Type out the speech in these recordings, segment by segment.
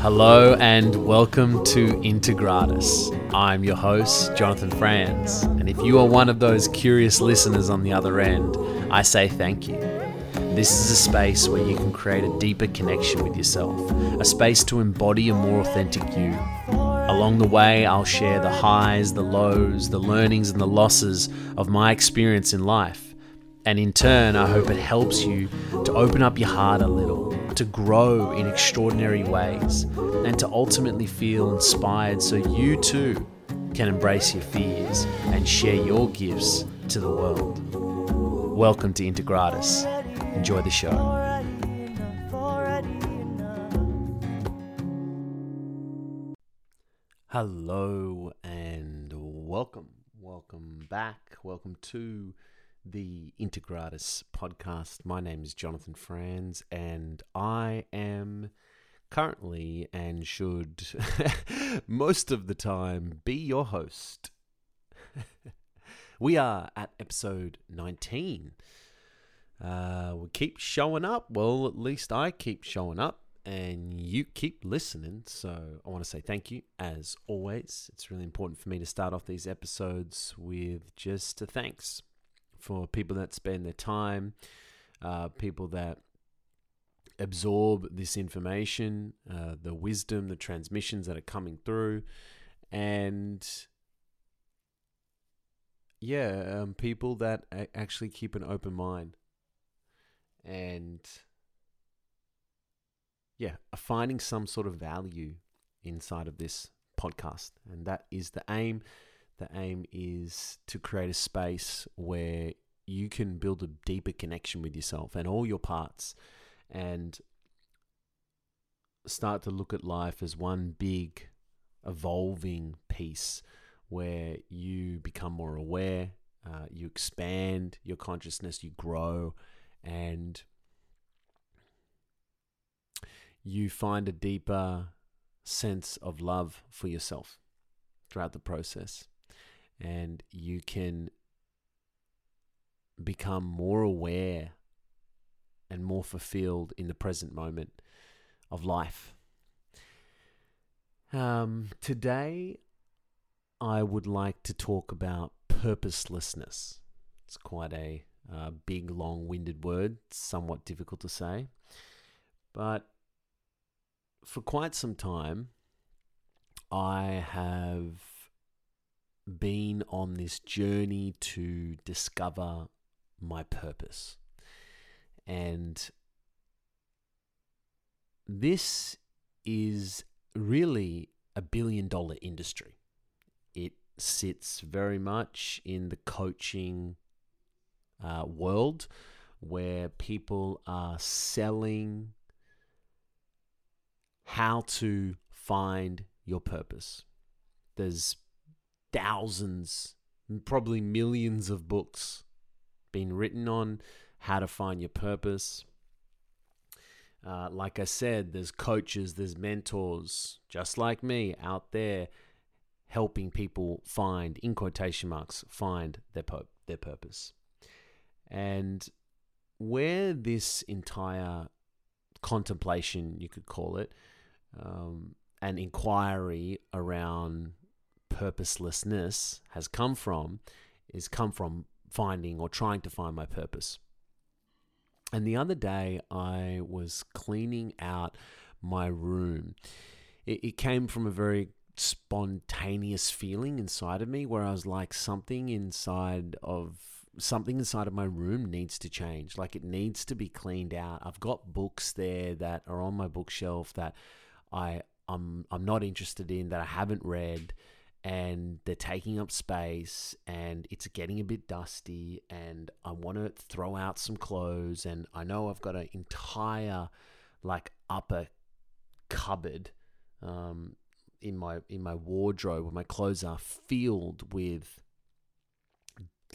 Hello and welcome to Integratus. I'm your host, Jonathan Franze, and if you are one of those curious listeners on the other end, I say thank you. This is a space where you can create a deeper connection with yourself, a space to embody a more authentic you. Along the way, I'll share the highs, the lows, the learnings, and the losses of my experience in life. And in turn, I hope it helps you to open up your heart a little, to grow in extraordinary ways, and to ultimately feel inspired so you too can embrace your fears and share your gifts to the world. Welcome to Integratus. Enjoy the show. Hello and welcome. Welcome back. Welcome to the Integratus podcast. My name is Jonathan Franze and I am currently and should most of the time be your host. we are at episode 19. Uh, we keep showing up. Well, at least I keep showing up and you keep listening. So I want to say thank you as always. It's really important for me to start off these episodes with just a thanks for people that spend their time, uh, people that absorb this information, uh, the wisdom, the transmissions that are coming through, and yeah, um, people that actually keep an open mind and yeah, are finding some sort of value inside of this podcast. And that is the aim. The aim is to create a space where you can build a deeper connection with yourself and all your parts and start to look at life as one big evolving piece where you become more aware, uh, you expand your consciousness, you grow, and you find a deeper sense of love for yourself throughout the process. And you can become more aware and more fulfilled in the present moment of life. Um, today, I would like to talk about purposelessness. It's quite a uh, big, long winded word, somewhat difficult to say. But for quite some time, I have been on this journey to discover my purpose. And this is really a billion dollar industry. It sits very much in the coaching uh, world where people are selling how to find your purpose. There's thousands, probably millions of books been written on how to find your purpose. Uh, like I said, there's coaches, there's mentors, just like me out there, helping people find, in quotation marks, find their their purpose. And where this entire contemplation, you could call it, um, an inquiry around purposelessness has come from, is come from finding or trying to find my purpose. And the other day, I was cleaning out my room. It, it came from a very spontaneous feeling inside of me where I was like, something inside of something inside of my room needs to change. Like it needs to be cleaned out. I've got books there that are on my bookshelf that I I'm I'm not interested in that I haven't read and they're taking up space and it's getting a bit dusty and I want to throw out some clothes and I know I've got an entire like upper cupboard um, in my in my wardrobe where my clothes are filled with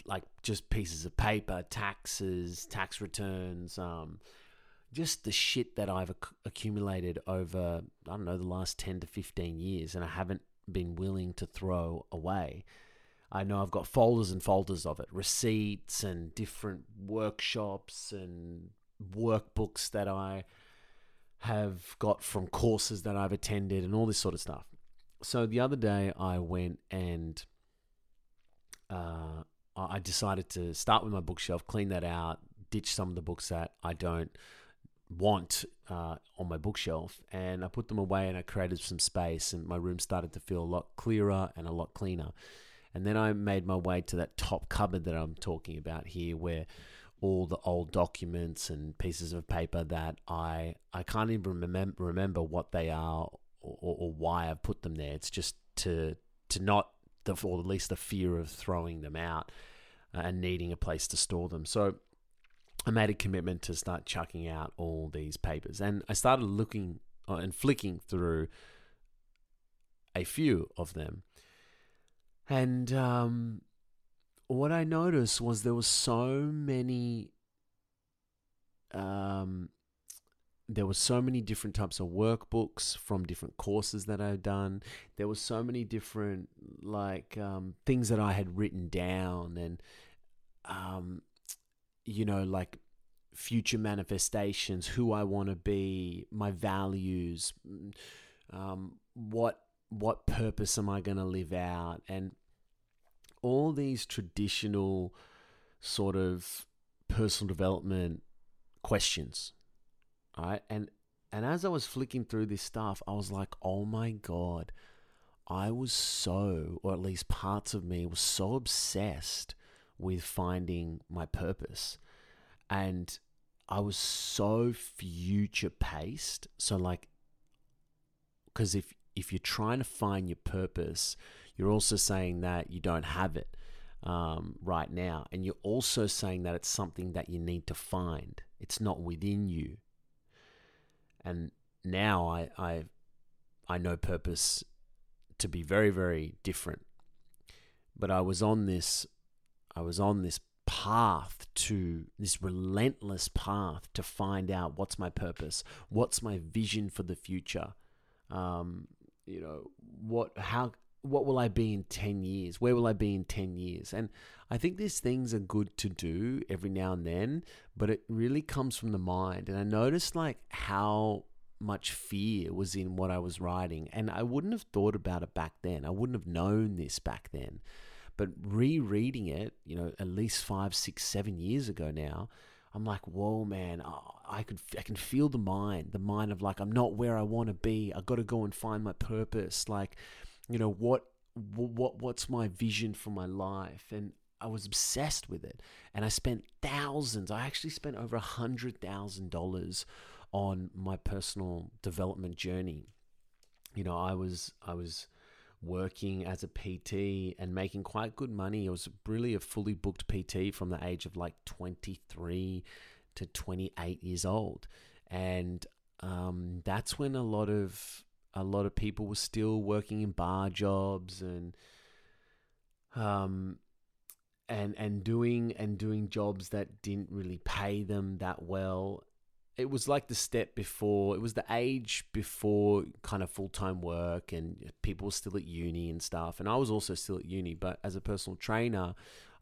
like just pieces of paper, taxes, tax returns, um, just the shit that I've ac- accumulated over I don't know the last 10 to 15 years and I haven't been willing to throw away. I know I've got folders and folders of it, receipts and different workshops and workbooks that I have got from courses that I've attended and all this sort of stuff. So the other day I went and uh, I decided to start with my bookshelf, clean that out, ditch some of the books that I don't want uh, on my bookshelf, and I put them away and I created some space, and my room started to feel a lot clearer and a lot cleaner. And then I made my way to that top cupboard that I'm talking about here, where all the old documents and pieces of paper that I I can't even remember remember what they are or, or why I've put them there. It's just to to not the or at least the fear of throwing them out uh, and needing a place to store them. So I made a commitment to start chucking out all these papers, and I started looking uh, and flicking through a few of them, and um, what I noticed was there were so many um, there were so many different types of workbooks from different courses that I've done. There were so many different like um, things that I had written down, and um, you know, like future manifestations, who I want to be, my values, um, what what purpose am I going to live out, and all these traditional sort of personal development questions right? And and as I was flicking through this stuff, I was like, oh my god, I was so, or at least parts of me was so obsessed with finding my purpose. And I was so future paced. So like because if if you're trying to find your purpose, you're also saying that you don't have it um, right now, and you're also saying that it's something that you need to find. It's not within you and now I I I know purpose to be very very different. But I was on this I was on this path to this relentless path to find out what's my purpose, what's my vision for the future. Um, you know, what how what will I be in 10 years? Where will I be in 10 years? And I think these things are good to do every now and then, but it really comes from the mind. And I noticed like how much fear was in what I was writing. And I wouldn't have thought about it back then. I wouldn't have known this back then. But rereading it, you know, at least five, six, seven years ago now, I'm like, whoa, man, I could, I can feel the mind, the mind of like, I'm not where I want to be. I got to go and find my purpose. Like, you know what what what's my vision for my life and I was obsessed with it and I spent thousands I actually spent over a hundred thousand dollars on my personal development journey you know I was I was working as a PT and making quite good money. I was really a fully booked PT from the age of like 23 to 28 years old. And um, that's when a lot of a lot of people were still working in bar jobs and um and and doing and doing jobs that didn't really pay them that well it was like the step before it was the age before kind of full-time work and people were still at uni and stuff and i was also still at uni but as a personal trainer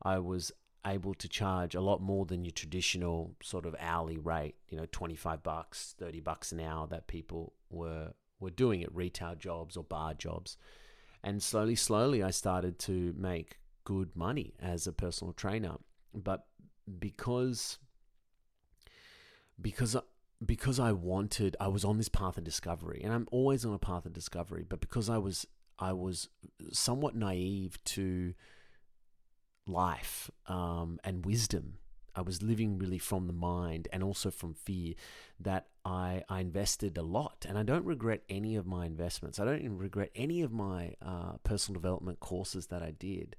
i was able to charge a lot more than your traditional sort of hourly rate you know 25 bucks 30 bucks an hour that people were were doing at retail jobs or bar jobs. And slowly, slowly, I started to make good money as a personal trainer. But because because because I wanted, I was on this path of discovery, and I'm always on a path of discovery. But because I was I was somewhat naive to life um, and wisdom I was living really from the mind and also from fear that I, I invested a lot. And I don't regret any of my investments. I don't even regret any of my uh, personal development courses that I did.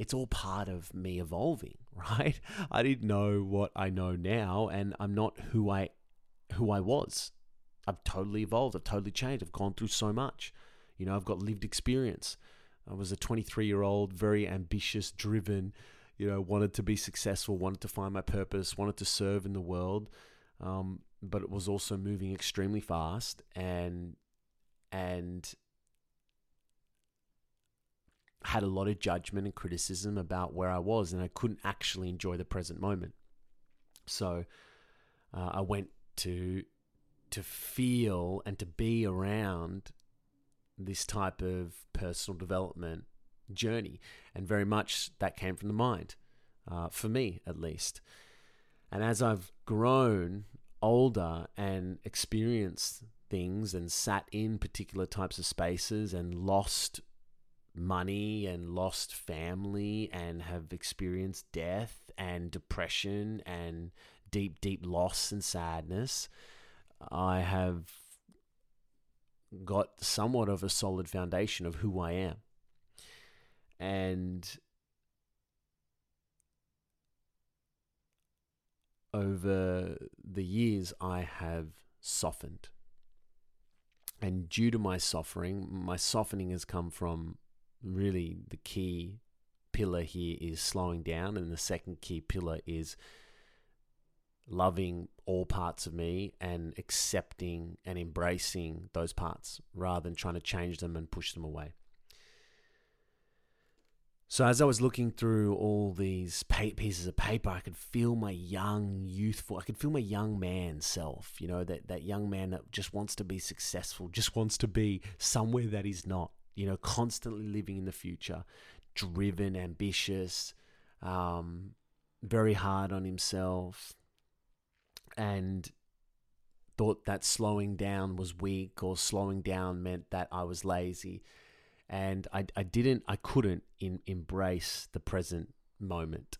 It's all part of me evolving, right? I didn't know what I know now, and I'm not who I who I was. I've totally evolved. I've totally changed. I've gone through so much. You know, I've got lived experience. I was a 23 year old, very ambitious, driven, you know, wanted to be successful, wanted to find my purpose, wanted to serve in the world, um, but it was also moving extremely fast and and had a lot of judgment and criticism about where I was, and I couldn't actually enjoy the present moment. So uh, I went to to feel and to be around this type of personal development journey. And very much that came from the mind, uh, for me at least. And as I've grown older and experienced things and sat in particular types of spaces and lost money and lost family and have experienced death and depression and deep, deep loss and sadness, I have got somewhat of a solid foundation of who I am. And over the years, I have softened. And due to my suffering, my softening has come from really the key pillar here is slowing down, and the second key pillar is loving all parts of me and accepting and embracing those parts rather than trying to change them and push them away. So as I was looking through all these pieces of paper, I could feel my young, youthful, I could feel my young man self, you know, that, that young man that just wants to be successful, just wants to be somewhere that he's not, you know, constantly living in the future, driven, ambitious, um, very hard on himself, and thought that slowing down was weak or slowing down meant that I was lazy. And I, I didn't, I couldn't in, embrace the present moment.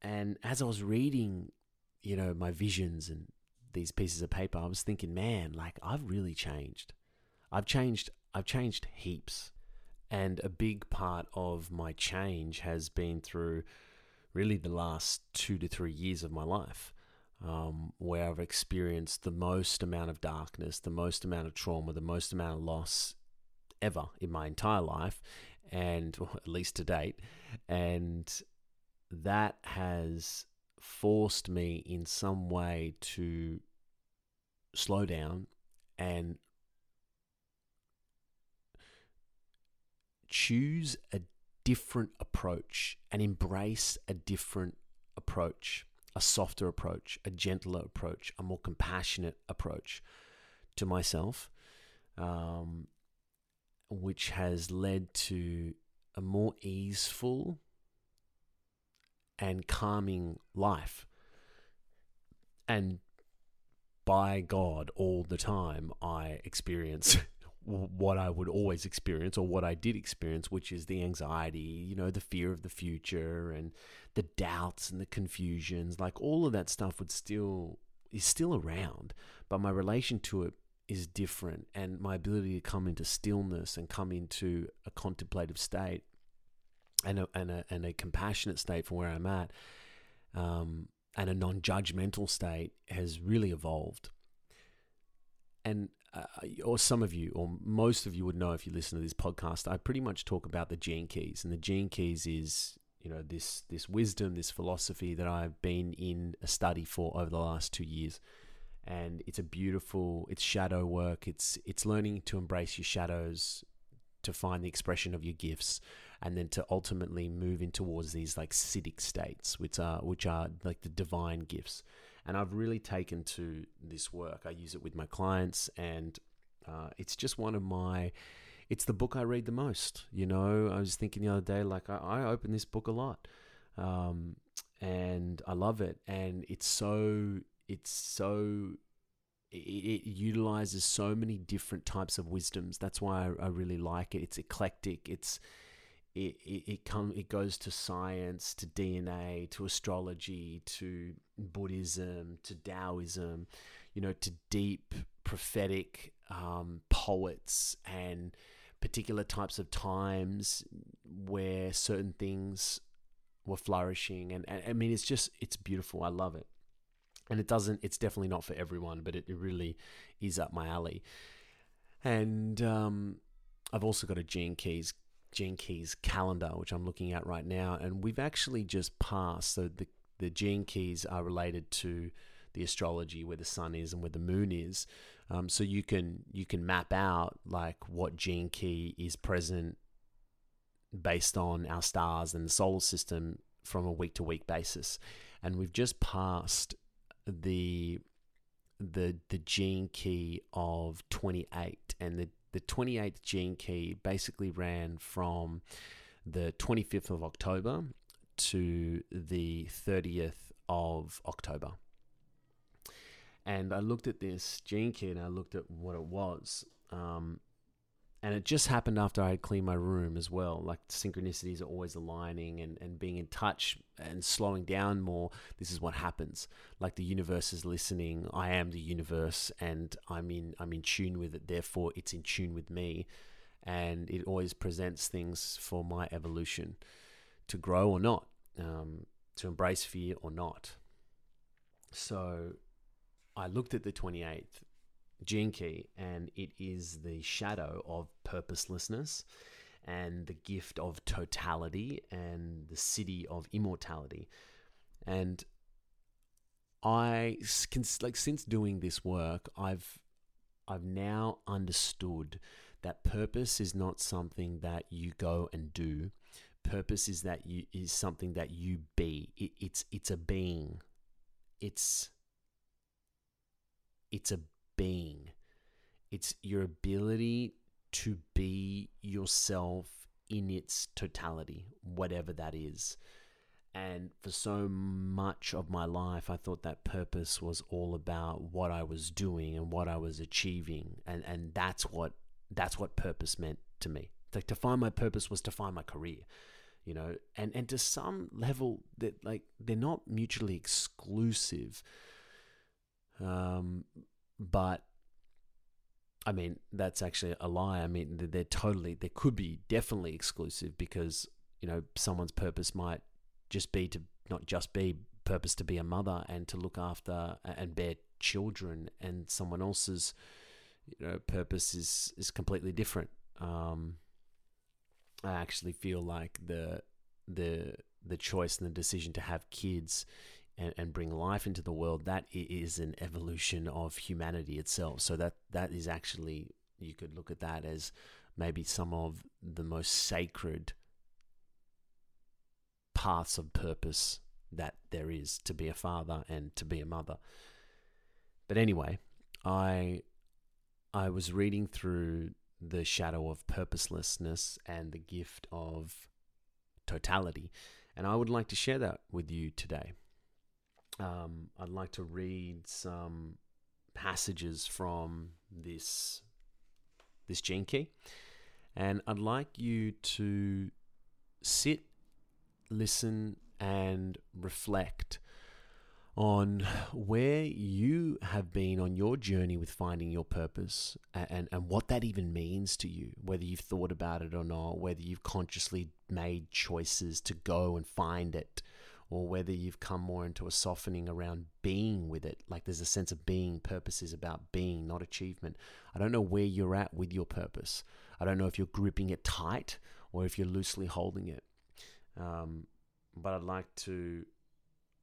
And as I was reading, you know, my visions and these pieces of paper, I was thinking, man, like I've really changed. I've changed, I've changed heaps. And a big part of my change has been through really the last two to three years of my life, um, where I've experienced the most amount of darkness, the most amount of trauma, the most amount of loss ever in my entire life, and well, at least to date. And that has forced me in some way to slow down and choose a different approach and embrace a different approach, a softer approach, a gentler approach, a more compassionate approach to myself, um, which has led to a more easeful and calming life. And by God, all the time, I experience what I would always experience or what I did experience, which is the anxiety, you know, the fear of the future and the doubts and the confusions. Like all of that stuff would still is still around, but my relation to it is different and my ability to come into stillness and come into a contemplative state and a, and a, and a compassionate state from where I'm at um, and a non-judgmental state has really evolved and uh, or some of you, or most of you would know if you listen to this podcast, I pretty much talk about the gene keys, and the gene keys is you know this this wisdom, this philosophy that I've been in a study for over the last two years, and it's a beautiful, it's shadow work, it's it's learning to embrace your shadows, to find the expression of your gifts, and then to ultimately move in towards these like siddhic states, which are which are like the divine gifts. And I've really taken to this work. I use it with my clients, and uh, it's just one of my. It's the book I read the most. You know, I was thinking the other day, like I, I open this book a lot, um, and I love it. And it's so, it's so it, utilizes so many different types of wisdoms. That's why I, I, really like it. It's eclectic. It's it it it, come, it goes to science, to DNA, to astrology, to Buddhism, to Taoism, you know, to deep prophetic um, poets and particular types of times where certain things were flourishing. And, and, I mean it's just it's beautiful. I love it. And it doesn't it's definitely not for everyone but it, it really is up my alley. And um, I've also got a Gene Keys Gene Keys calendar, which I'm looking at right now, and we've actually just passed. So the the Gene Keys are related to the astrology where the sun is and where the moon is. Um, so you can you can map out like what gene key is present based on our stars and the solar system from a week to week basis, and we've just passed the the the gene key of 28 and the the 28th gene key basically ran from the 25th of October to the 30th of October. And I looked at this gene key and I looked at what it was. Um, and it just happened after I had cleaned my room as well. Like synchronicities are always aligning and, and being in touch and slowing down more. This is what happens. Like the universe is listening. I am the universe and I'm in I'm in tune with it. Therefore it's in tune with me. And it always presents things for my evolution to grow or not, um, to embrace fear or not. So I looked at the 28th gene key, and it is the shadow of purposelessness and the gift of totality and the siddhi of immortality. And I can, like since doing this work, I've I've now understood that purpose is not something that you go and do. Purpose is that you is something that you be. It, it's it's a being. It's it's a being. It's your ability to be yourself in its totality, whatever that is. And for so much of my life, I thought that purpose was all about what I was doing and what I was achieving, and and that's what that's what purpose meant to me. Like to find my purpose was to find my career, you know. And and to some level, that like they're not mutually exclusive. Um, but I mean, that's actually a lie. I mean, they're totally, they could be definitely exclusive because, you know, someone's purpose might just be to not just be purpose to be a mother and to look after and bear children, and someone else's, you know, purpose is, is completely different. Um, I actually feel like the, the, the choice and the decision to have kids and, and bring life into the world, that is an evolution of humanity itself. So that that is actually you could look at that as maybe some of the most sacred paths of purpose that there is to be a father and to be a mother. But anyway, I I was reading through the shadow of purposelessness and the gift of totality, and I would like to share that with you today. Um, I'd like to read some passages from this this gene key, and I'd like you to sit, listen, and reflect on where you have been on your journey with finding your purpose and, and, what that even means to you, whether you've thought about it or not, whether you've consciously made choices to go and find it, or whether you've come more into a softening around being with it. Like there's a sense of being. Purpose is about being, not achievement. I don't know where you're at with your purpose. I don't know if you're gripping it tight or if you're loosely holding it. Um, but I'd like to,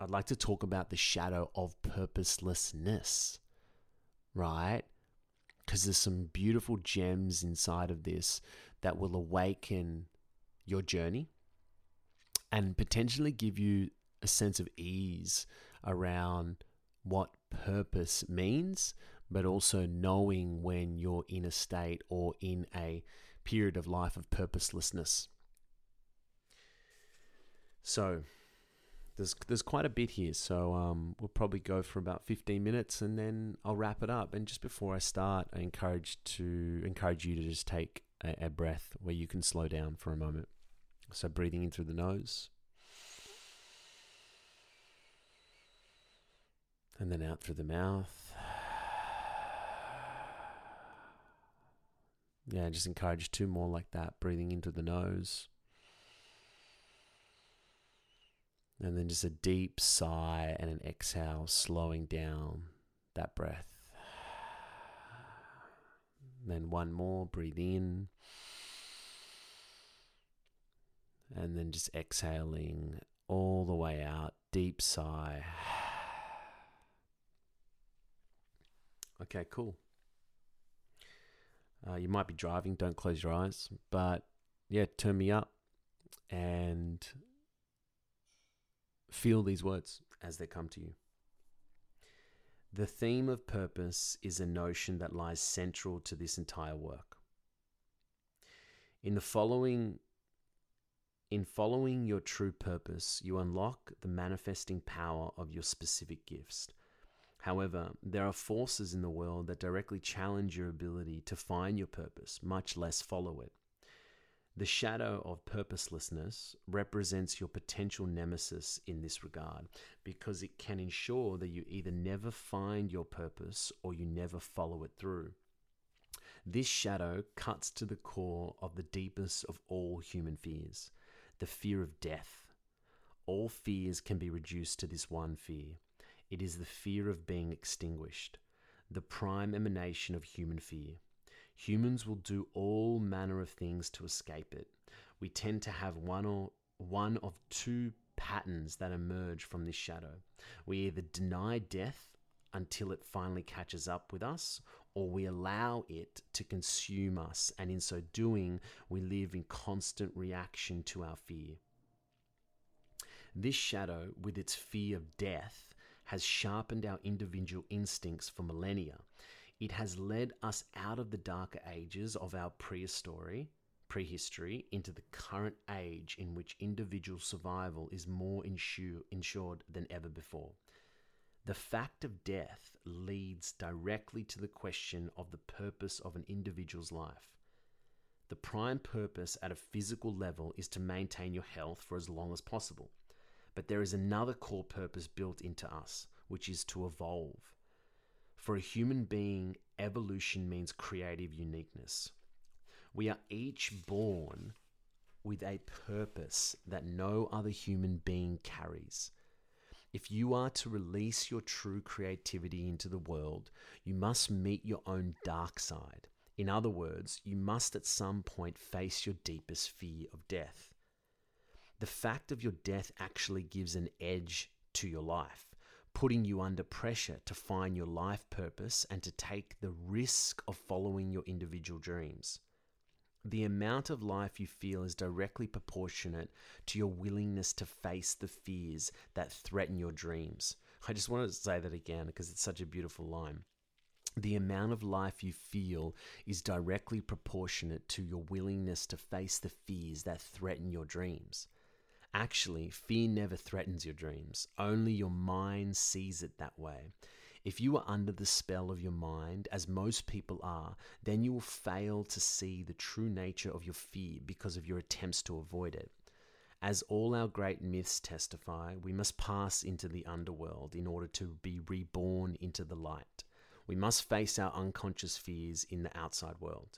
I'd like to talk about the shadow of purposelessness, right? Because there's some beautiful gems inside of this that will awaken your journey and potentially give you a sense of ease around what purpose means, but also knowing when you're in a state or in a period of life of purposelessness. So, there's there's quite a bit here, so um, we'll probably go for about 15 minutes, and then I'll wrap it up. And just before I start, I encourage to encourage you to just take a, a breath where you can slow down for a moment. So breathing in through the nose. And then out through the mouth. Yeah, just encourage two more like that. Breathing into the nose. And then just a deep sigh and an exhale, slowing down that breath. Then one more, breathe in. And then just exhaling all the way out, deep sigh. Okay, cool. Uh, you might be driving, don't close your eyes. But yeah, turn me up and feel these words as they come to you. The theme of purpose is a notion that lies central to this entire work. In the following in following your true purpose, you unlock the manifesting power of your specific gifts. However, there are forces in the world that directly challenge your ability to find your purpose, much less follow it. The shadow of purposelessness represents your potential nemesis in this regard because it can ensure that you either never find your purpose or you never follow it through. This shadow cuts to the core of the deepest of all human fears the fear of death. All fears can be reduced to this one fear it is the fear of being extinguished, the prime emanation of human fear. Humans will do all manner of things to escape it. We tend to have one or one of two patterns that emerge from this shadow. We either deny death until it finally catches up with us, or we allow it to consume us, and in so doing, we live in constant reaction to our fear. This shadow, with its fear of death, has sharpened our individual instincts for millennia. It has led us out of the darker ages of our prehistory, prehistory into the current age in which individual survival is more insured than ever before. The fact of death leads directly to the question of the purpose of an individual's life. The prime purpose at a physical level is to maintain your health for as long as possible. But there is another core purpose built into us, which is to evolve. For a human being, evolution means creative uniqueness. We are each born with a purpose that no other human being carries. If you are to release your true creativity into the world, you must meet your own dark side. In other words, you must at some point face your deepest fear of death. The fact of your death actually gives an edge to your life, putting you under pressure to find your life purpose and to take the risk of following your individual dreams. The amount of life you feel is directly proportionate to your willingness to face the fears that threaten your dreams. I just want to say that again because it's such a beautiful line. The amount of life you feel is directly proportionate to your willingness to face the fears that threaten your dreams. Actually, fear never threatens your dreams, only your mind sees it that way. If you are under the spell of your mind, as most people are, then you will fail to see the true nature of your fear because of your attempts to avoid it. As all our great myths testify, we must pass into the underworld in order to be reborn into the light. We must face our unconscious fears in the outside world.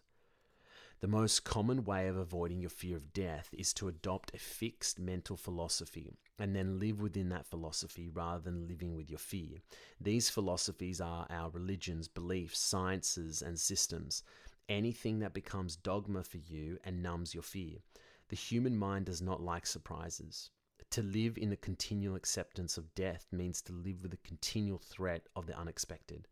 The most common way of avoiding your fear of death is to adopt a fixed mental philosophy and then live within that philosophy rather than living with your fear. These philosophies are our religions, beliefs, sciences, and systems. Anything that becomes dogma for you and numbs your fear. The human mind does not like surprises. To live in the continual acceptance of death means to live with the continual threat of the unexpected.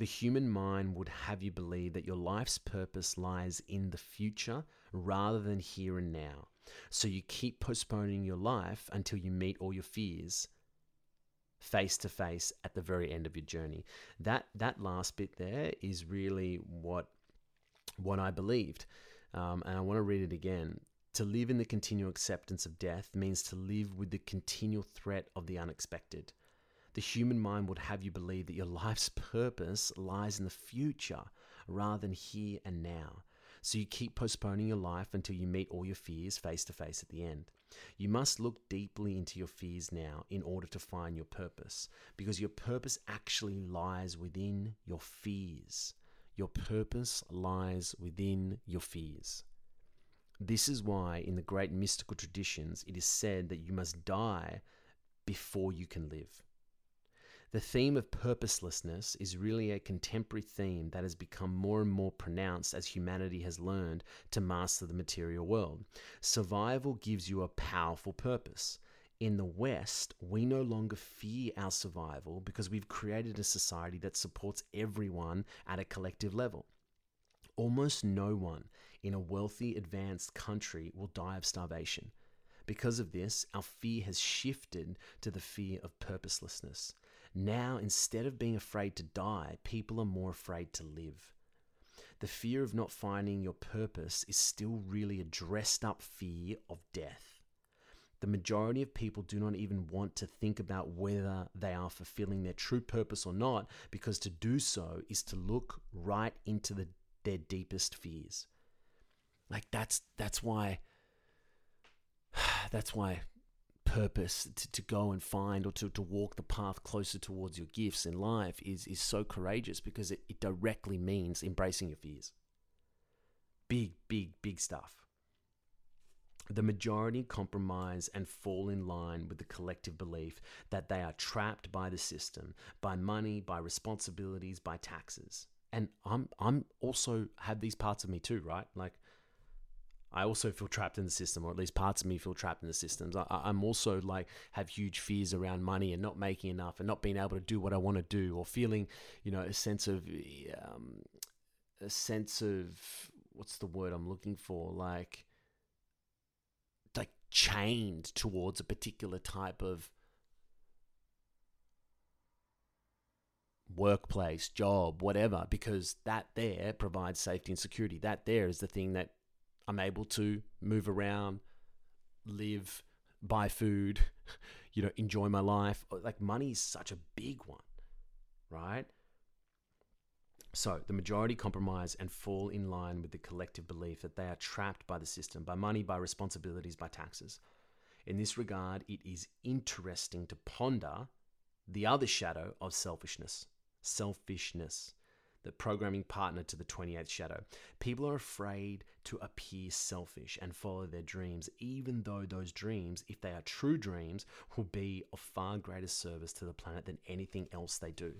The human mind would have you believe that your life's purpose lies in the future rather than here and now. So you keep postponing your life until you meet all your fears face to face at the very end of your journey. That that last bit there is really what what I believed, um, and I want to read it again. To live in the continual acceptance of death means to live with the continual threat of the unexpected. The human mind would have you believe that your life's purpose lies in the future rather than here and now. So you keep postponing your life until you meet all your fears face to face at the end. You must look deeply into your fears now in order to find your purpose, because your purpose actually lies within your fears. Your purpose lies within your fears. This is why, in the great mystical traditions, it is said that you must die before you can live. The theme of purposelessness is really a contemporary theme that has become more and more pronounced as humanity has learned to master the material world. Survival gives you a powerful purpose. In the West, we no longer fear our survival because we've created a society that supports everyone at a collective level. Almost no one in a wealthy, advanced country will die of starvation. Because of this, our fear has shifted to the fear of purposelessness. Now, instead of being afraid to die, people are more afraid to live. The fear of not finding your purpose is still really a dressed up fear of death. The majority of people do not even want to think about whether they are fulfilling their true purpose or not, because to do so is to look right into the, their deepest fears. Like that's that's why that's why purpose to, to go and find or to, to walk the path closer towards your gifts in life is, is so courageous because it, it directly means embracing your fears. Big, big, big stuff. The majority compromise and fall in line with the collective belief that they are trapped by the system, by money, by responsibilities, by taxes. And I'm I'm also have these parts of me too, right? Like I also feel trapped in the system, or at least parts of me feel trapped in the systems. I, am also like have huge fears around money and not making enough and not being able to do what I want to do, or feeling, you know, a sense of, um, a sense of what's the word I'm looking for, like, like chained towards a particular type of workplace, job, whatever, because that there provides safety and security. That there is the thing that I'm able to move around, live, buy food, you know, enjoy my life. Like money is such a big one, right? So the majority compromise and fall in line with the collective belief that they are trapped by the system, by money, by responsibilities, by taxes. In this regard, it is interesting to ponder the other shadow of selfishness. Selfishness the programming partner to the 28th shadow. People are afraid to appear selfish and follow their dreams, even though those dreams, if they are true dreams, will be of far greater service to the planet than anything else they do.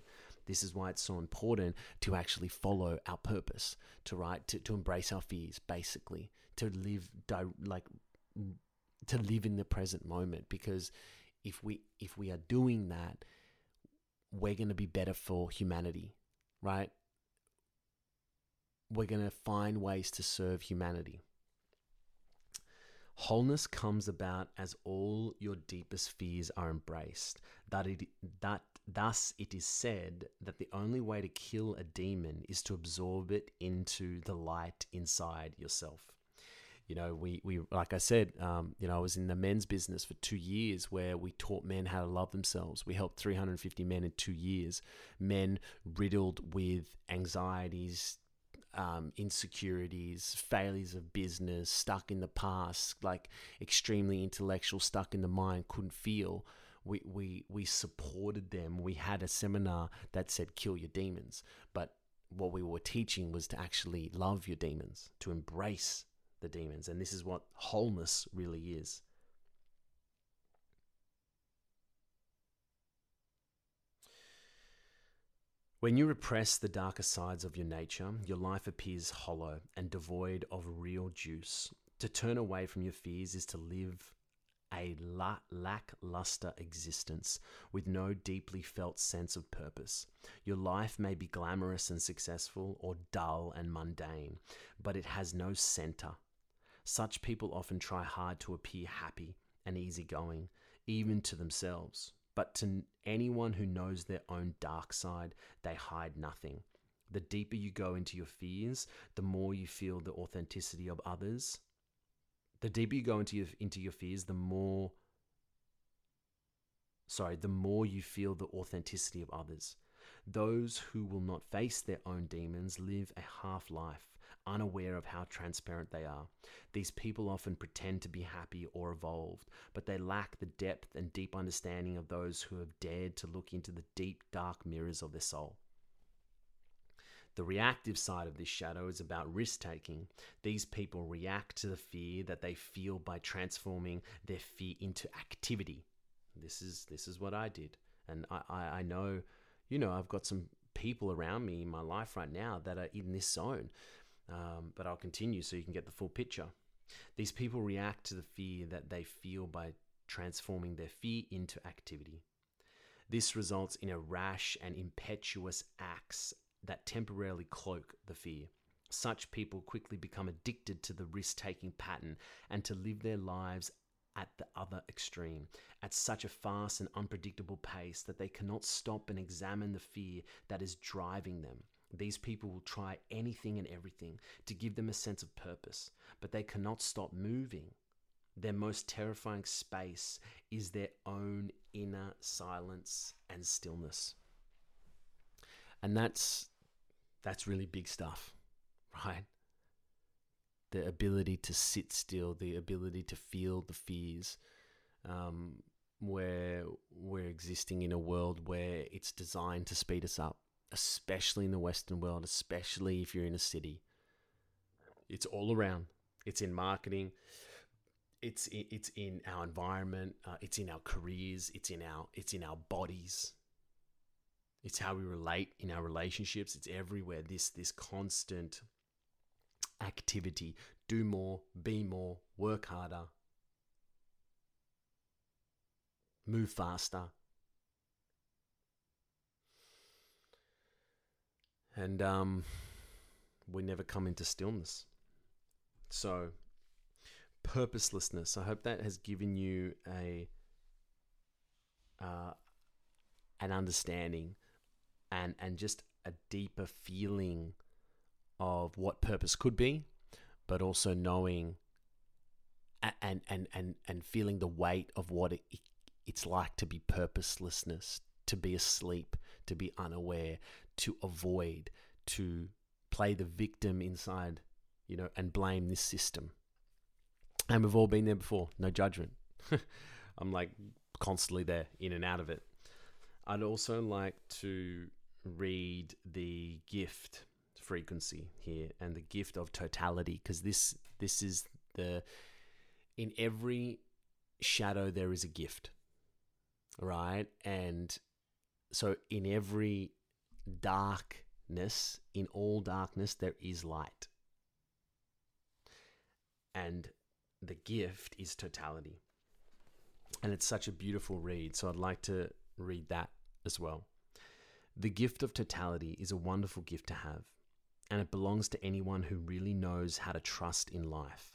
This is why it's so important to actually follow our purpose, to write, to, to embrace our fears, basically, to live like to live in the present moment. Because if we if we are doing that, we're going to be better for humanity, right? We're going to find ways to serve humanity. Wholeness comes about as all your deepest fears are embraced. That it that thus it is said that the only way to kill a demon is to absorb it into the light inside yourself. You know, we, we like I said, um, you know, I was in the men's business for two years where we taught men how to love themselves. We helped 350 men in two years, men riddled with anxieties, um, insecurities, failures of business, stuck in the past, like extremely intellectual, stuck in the mind, couldn't feel. We, we, we supported them. We had a seminar that said, kill your demons. But what we were teaching was to actually love your demons, to embrace the demons. And this is what wholeness really is. When you repress the darker sides of your nature, your life appears hollow and devoid of real juice. To turn away from your fears is to live a la- lackluster existence with no deeply felt sense of purpose. Your life may be glamorous and successful or dull and mundane, but it has no center. Such people often try hard to appear happy and easygoing, even to themselves. But to anyone who knows their own dark side, they hide nothing. The deeper you go into your fears, the more you feel the authenticity of others. The deeper you go into your, into your fears, the more sorry, the more you feel the authenticity of others. Those who will not face their own demons live a half life unaware of how transparent they are. These people often pretend to be happy or evolved, but they lack the depth and deep understanding of those who have dared to look into the deep, dark mirrors of their soul. The reactive side of this shadow is about risk taking. These people react to the fear that they feel by transforming their fear into activity. This is this is what I did, and I, I, I know, you know, I've got some people around me in my life right now that are in this zone um, but I'll continue so you can get the full picture. These people react to the fear that they feel by transforming their fear into activity. This results in a rash and impetuous acts that temporarily cloak the fear. Such people quickly become addicted to the risk taking pattern and to live their lives at the other extreme, at such a fast and unpredictable pace that they cannot stop and examine the fear that is driving them. These people will try anything and everything to give them a sense of purpose, but they cannot stop moving. Their most terrifying space is their own inner silence and stillness. And that's that's really big stuff, right? The ability to sit still, the ability to feel the fears, um, where we're existing in a world where it's designed to speed us up, especially in the Western world, especially if you're in a city. It's all around. It's in marketing. It's it's in our environment. Uh, it's in our careers. It's in our it's in our bodies. It's how we relate in our relationships. It's everywhere. This this constant activity. Do more, be more, work harder, move faster. And um, we never come into stillness. So, purposelessness. I hope that has given you a uh, an understanding and and just a deeper feeling of what purpose could be, but also knowing and and and and feeling the weight of what it, it's like to be purposelessness, to be asleep, to be unaware, to avoid, to play the victim inside, you know, and blame this system. And we've all been there before, no judgment. I'm like constantly there, in and out of it. I'd also like to read the gift frequency here and the gift of totality because this this is the in every shadow there is a gift right and so in every darkness in all darkness there is light and the gift is totality and it's such a beautiful read so i'd like to read that as well the gift of totality is a wonderful gift to have, and it belongs to anyone who really knows how to trust in life.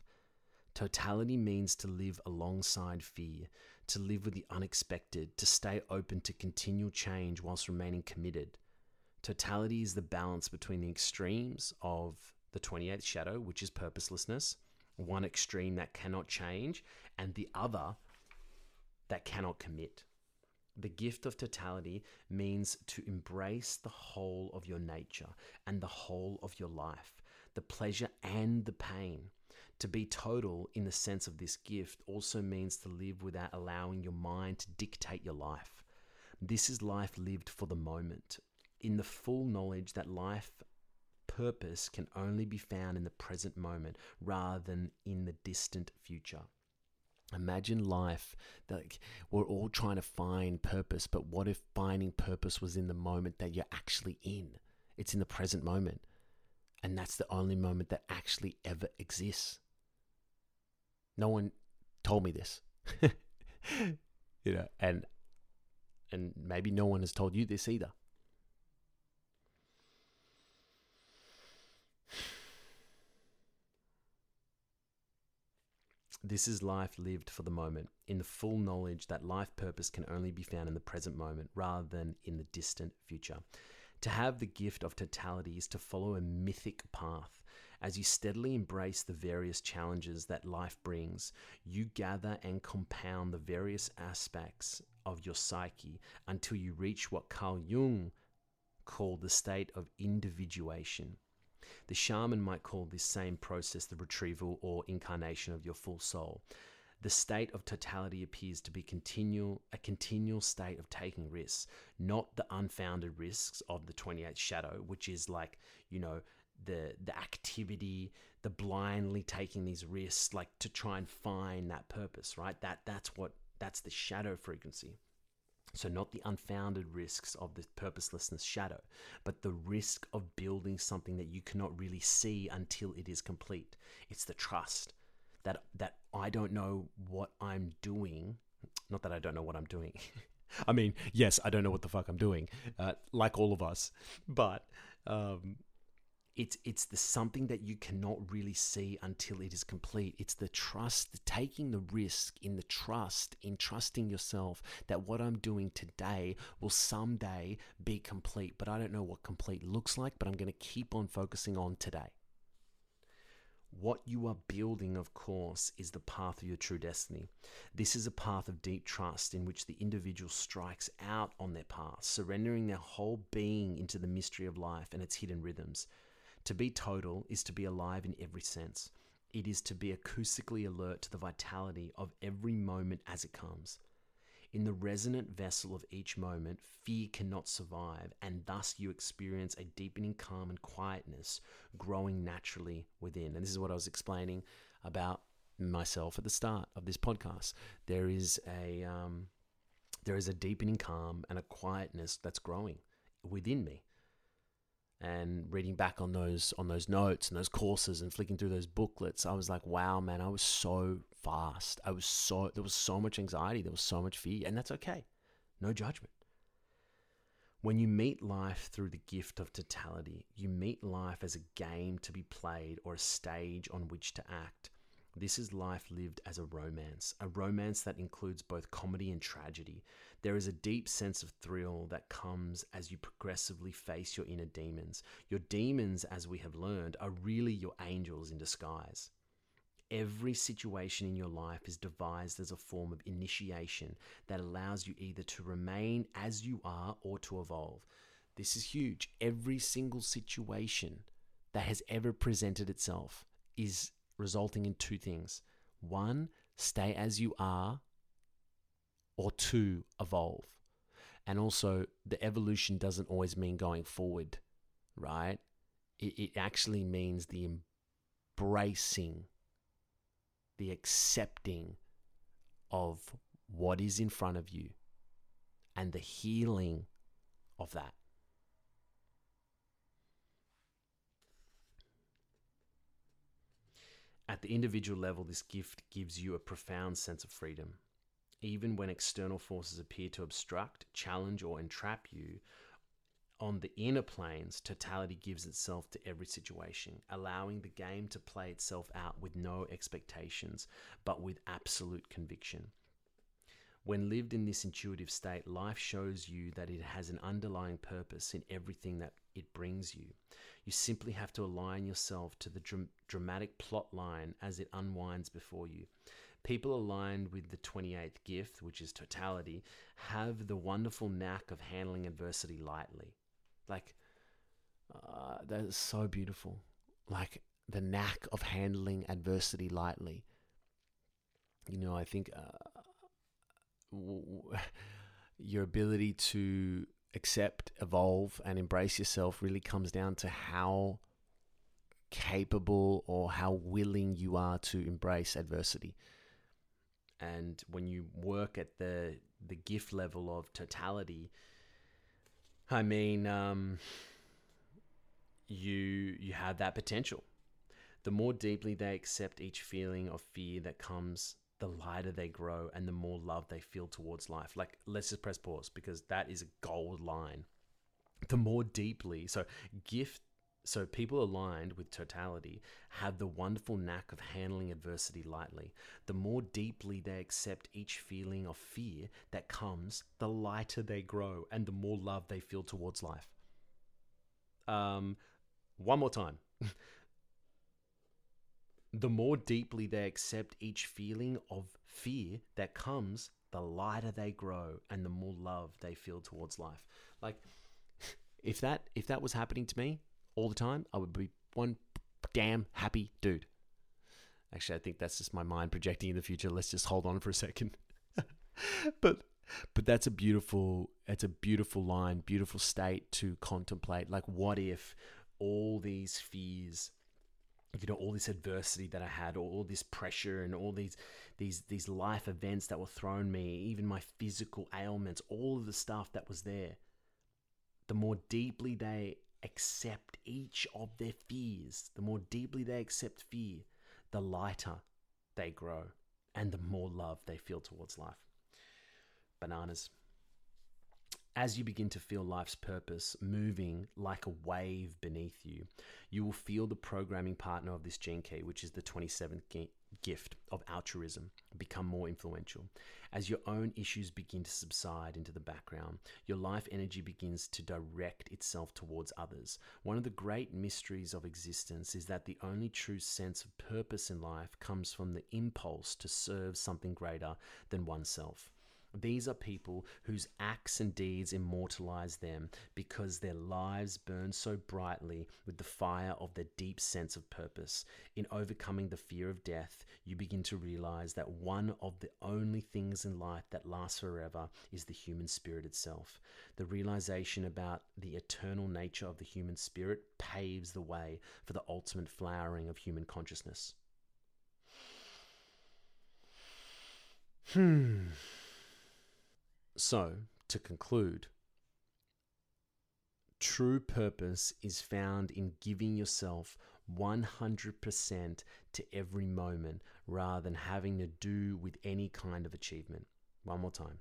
Totality means to live alongside fear, to live with the unexpected, to stay open to continual change whilst remaining committed. Totality is the balance between the extremes of the 28th shadow, which is purposelessness, one extreme that cannot change, and the other that cannot commit. The gift of totality means to embrace the whole of your nature and the whole of your life, the pleasure and the pain. To be total in the sense of this gift also means to live without allowing your mind to dictate your life. This is life lived for the moment, in the full knowledge that life purpose can only be found in the present moment rather than in the distant future. Imagine life like we're all trying to find purpose, but what if finding purpose was in the moment that you're actually in? It's in the present moment. And that's the only moment that actually ever exists. No one told me this. you know, and and maybe no one has told you this either. This is life lived for the moment, in the full knowledge that life purpose can only be found in the present moment rather than in the distant future. To have the gift of totality is to follow a mythic path. As you steadily embrace the various challenges that life brings, you gather and compound the various aspects of your psyche until you reach what Carl Jung called the state of individuation. The shaman might call this same process the retrieval or incarnation of your full soul. The state of totality appears to be continual, a continual state of taking risks, not the unfounded risks of the 28th shadow, which is like, you know, the the activity, the blindly taking these risks like to try and find that purpose, right? That that's what that's the shadow frequency. So, not the unfounded risks of the purposelessness shadow, but the risk of building something that you cannot really see until it is complete. It's the trust that that I don't know what I'm doing. Not that I don't know what I'm doing. I mean, yes, I don't know what the fuck I'm doing, uh, like all of us. But um, it's it's the something that you cannot really see until it is complete it's the trust the taking the risk in the trust in trusting yourself that what i'm doing today will someday be complete but i don't know what complete looks like but i'm going to keep on focusing on today what you are building, of course, is the path of your true destiny. This is a path of deep trust in which the individual strikes out on their path, surrendering their whole being into the mystery of life and its hidden rhythms. To be total is to be alive in every sense. It is to be acoustically alert to the vitality of every moment as it comes. In the resonant vessel of each moment, fear cannot survive, and thus you experience a deepening calm and quietness growing naturally within. And this is what I was explaining about myself at the start of this podcast. There is a um, there is a deepening calm and a quietness that's growing within me and reading back on those on those notes and those courses and flicking through those booklets i was like wow man i was so fast. I was so there was so much anxiety. There was so much fear and that's okay. No judgment. When you meet life through the gift of totality you meet life as a game to be played or a stage on which to act this is life lived as a romance, a romance that includes both comedy and tragedy. There is a deep sense of thrill that comes as you progressively face your inner demons. Your demons, as we have learned, are really your angels in disguise. Every situation in your life is devised as a form of initiation that allows you either to remain as you are or to evolve. This is huge. Every single situation that has ever presented itself is resulting in two things one, stay as you are, or two, evolve. And also, the evolution doesn't always mean going forward, right? It, it actually means the embracing, the accepting of what is in front of you and the healing of that. At the individual level, this gift gives you a profound sense of freedom. Even when external forces appear to obstruct, challenge, or entrap you, on the inner planes, totality gives itself to every situation, allowing the game to play itself out with no expectations, but with absolute conviction. When lived in this intuitive state, life shows you that it has an underlying purpose in everything that it brings you. You simply have to align yourself to the dr- dramatic plot line as it unwinds before you. People aligned with the 28th gift, which is totality, have the wonderful knack of handling adversity lightly. Like, uh, that is so beautiful. Like, the knack of handling adversity lightly. You know, I think uh, your ability to accept, evolve, and embrace yourself really comes down to how capable or how willing you are to embrace adversity. And when you work at the the gift level of totality, I mean, um, you you have that potential. The more deeply they accept each feeling of fear that comes the lighter they grow and the more love they feel towards life. Like, let's just press pause because that is a gold line. The more deeply, so gift, so people aligned with totality have the wonderful knack of handling adversity lightly. The more deeply they accept each feeling of fear that comes, the lighter they grow and the more love they feel towards life. Um, one more time. the more deeply they accept each feeling of fear that comes, the lighter they grow and the more love they feel towards life. Like if that if that was happening to me all the time, I would be one damn happy dude. Actually, I think that's just my mind projecting in the future. Let's just hold on for a second. but but that's a beautiful it's a beautiful line, beautiful state to contemplate. Like what if all these fears you know all this adversity that I had, all, this pressure, and all these these these life events that were thrown me, even my physical ailments, all of the stuff that was there. The more deeply they accept each of their fears, the more deeply they accept fear, the lighter they grow, and the more love they feel towards life. Bananas. As you begin to feel life's purpose moving like a wave beneath you, you will feel the programming partner of this gene key, which is the 27th gift of altruism, become more influential. As your own issues begin to subside into the background, your life energy begins to direct itself towards others. One of the great mysteries of existence is that the only true sense of purpose in life comes from the impulse to serve something greater than oneself. These are people whose acts and deeds immortalize them because their lives burn so brightly with the fire of their deep sense of purpose. In overcoming the fear of death, you begin to realize that one of the only things in life that lasts forever is the human spirit itself. The realization about the eternal nature of the human spirit paves the way for the ultimate flowering of human consciousness. Hmm. So, to conclude, true purpose is found in giving yourself 100% to every moment rather than having to do with any kind of achievement. One more time.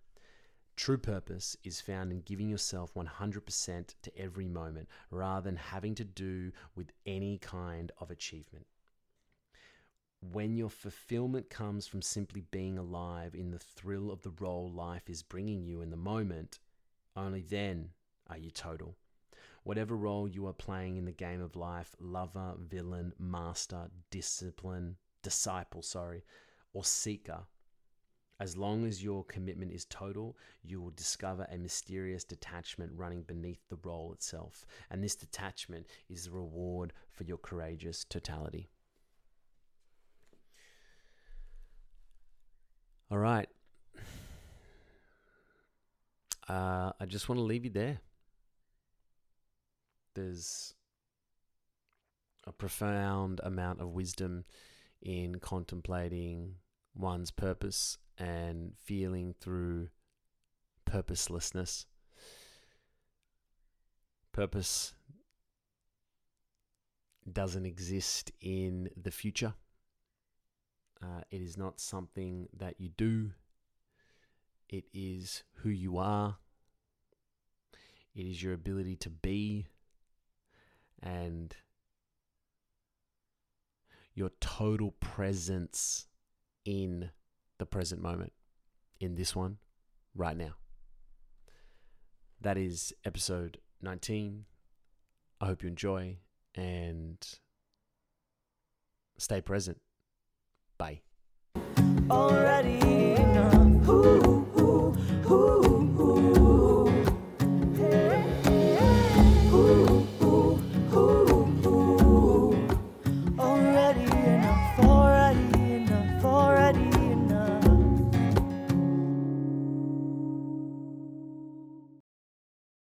True purpose is found in giving yourself 100% to every moment rather than having to do with any kind of achievement when your fulfillment comes from simply being alive in the thrill of the role life is bringing you in the moment, only then are you total. Whatever role you are playing in the game of life lover, villain, master, discipline, disciple, sorry, or seeker as long as your commitment is total, you will discover a mysterious detachment running beneath the role itself. And this detachment is the reward for your courageous totality. All right. Uh, I just want to leave you there. There's a profound amount of wisdom in contemplating one's purpose and feeling through purposelessness. Purpose doesn't exist in the future. Uh, it is not something that you do, it is who you are, it is your ability to be, and your total presence in the present moment, in this one, right now. That is episode 19. I hope you enjoy and stay present. Bye. Already